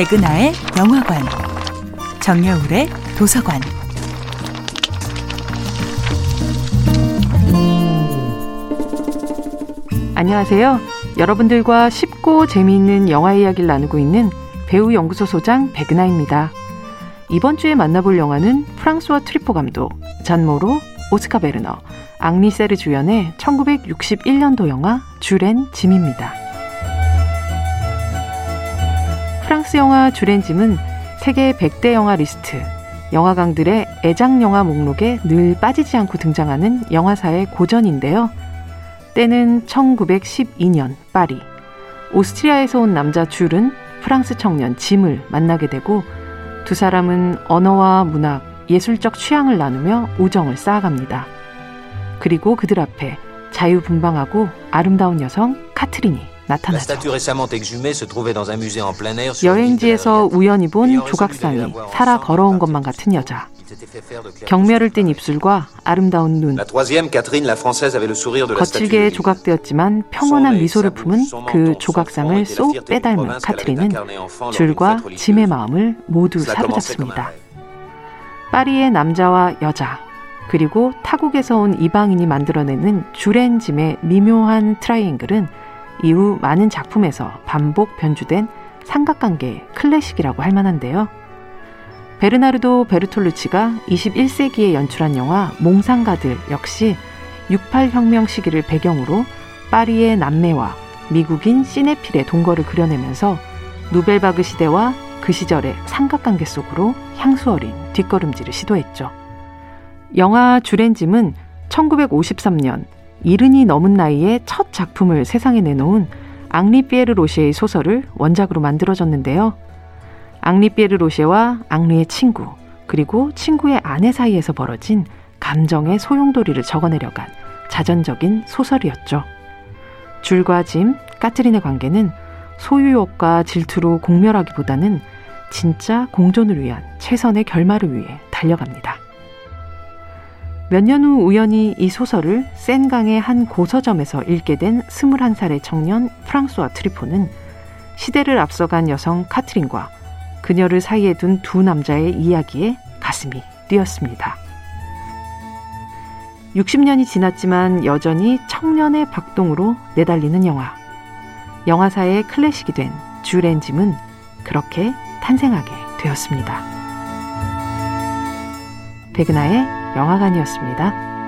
백은하의 영화관, 정여울의 도서관. 안녕하세요. 여러분들과 쉽고 재미있는 영화 이야기를 나누고 있는 배우 연구소 소장 백은하입니다. 이번 주에 만나볼 영화는 프랑수아 트뤼포 감독, 잔 모로, 오스카 베르너, 앙리 세르 주연의 1961년도 영화 쥴 앤 짐입니다. 프랑스 영화 쥴 앤 짐은 세계 100대 영화 리스트, 영화광들의 애장 영화 목록에 늘 빠지지 않고 등장하는 영화사의 고전인데요. 때는 1912년 파리. 오스트리아에서 온 남자 쥴은 프랑스 청년 짐을 만나게 되고 두 사람은 언어와 문학, 예술적 취향을 나누며 우정을 쌓아갑니다. 그리고 그들 앞에 자유분방하고 아름다운 여성 카트린이 나타나죠. 여행지에서 우연히 본 조각상이 살아 걸어온 것만 같은 여자. 경멸을 띤 입술과 아름다운 눈. 거칠게 조각되었지만 평온한 미소를 품은 그 조각상을 쏙 빼닮은 카트린은 줄과 짐의 마음을 모두 사로잡습니다. 파리의 남자와 여자, 그리고 타국에서 온 이방인이 만들어내는 쥴 앤 짐의 미묘한 트라이앵글은 이후 많은 작품에서 반복 변주된 삼각관계 클래식이라고 할 만한데요. 베르나르도 베르톨루치가 21세기에 연출한 영화 몽상가들 역시 68혁명 시기를 배경으로 파리의 남매와 미국인 시네필의 동거를 그려내면서 누벨바그 시대와 그 시절의 삼각관계 속으로 향수 어린 뒷걸음질을 시도했죠. 영화 주렌짐은 1953년 이른이 넘은 나이에 첫 작품을 세상에 내놓은 앙리 피에르 로시의 소설을 원작으로 만들어졌는데요. 앙리 피에르 로시와 앙리의 친구, 그리고 친구의 아내 사이에서 벌어진 감정의 소용돌이를 적어내려간 자전적인 소설이었죠. 줄과 짐, 까트린의 관계는 소유욕과 질투로 공멸하기보다는 진짜 공존을 위한 최선의 결말을 위해 달려갑니다. 몇 년 후 우연히 이 소설을 센강의 한 고서점에서 읽게 된 21살의 청년 프랑스와 트리포는 시대를 앞서간 여성 카트린과 그녀를 사이에 둔 두 남자의 이야기에 가슴이 뛰었습니다. 60년이 지났지만 여전히 청년의 박동으로 내달리는 영화. 영화사의 클래식이 된 주렌짐은 그렇게 탄생하게 되었습니다. 백은하의 영화관이었습니다.